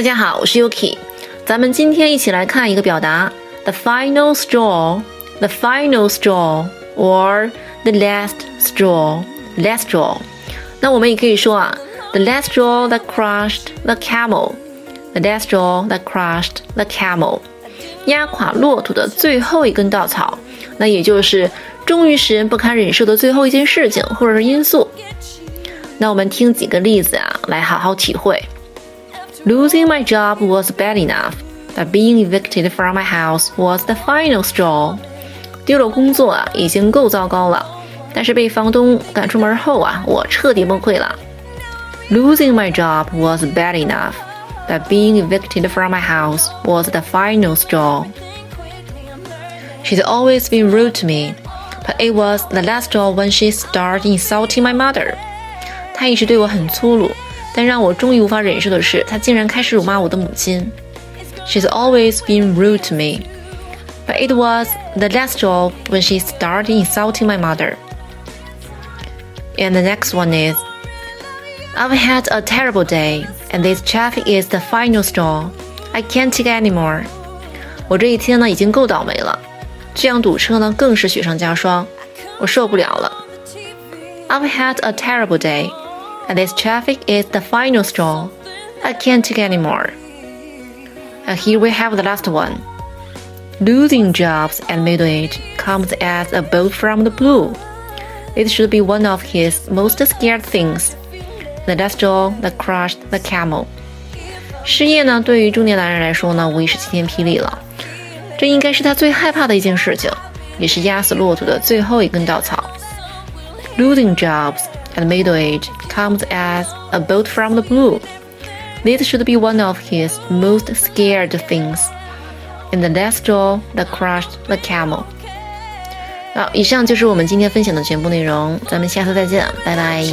大家好，我是 Yuki，咱们今天一起来看一个表达：the final straw，the final straw，or the last straw，last straw。那我们也可以说啊，the last straw that crushed the camel，the last straw that crushed the camel，压垮骆驼的最后一根稻草，那也就是终于使人不堪忍受的最后一件事情或者是因素。那我们听几个例子啊，来好好体会。Losing my job was bad enough, but being evicted from my house was the final straw. 丢了工作啊，已经够糟糕了，但是被房东赶出门后啊，我彻底崩溃了。Losing my job was bad enough, but being evicted from my house was the final straw. She's always been rude to me, but it was the last straw when she started insulting my mother. 她一直对我很粗鲁。 但让我终于无法忍受的是，他竟然开始辱骂我的母亲。She's always been rude to me, but it was the last straw when she started insulting my mother. And the next one is, I've had a terrible day, and this traffic is the final straw. I can't take anymore. 我这一天呢已经够倒霉了，这样堵车呢更是雪上加霜，我受不了了。I've had a terrible day and this traffic is the final straw. I can't take anymore. And here we have the last one. Losing jobs at middle age comes as a bolt from the blue. It should be one of his most scared things. The last straw that crushed the camel. 失业呢，对于中年男人来说呢，无疑是晴天霹雳了。这应该是他最害怕的一件事情，也是压死骆驼的最后一根稻草。Losing jobs at middle age comes as a bolt from the blue. This should be one of his most scared things. In the last straw that crushed the camel. 好，以上就是我们今天分享的全部内容，咱们下次再见，拜拜。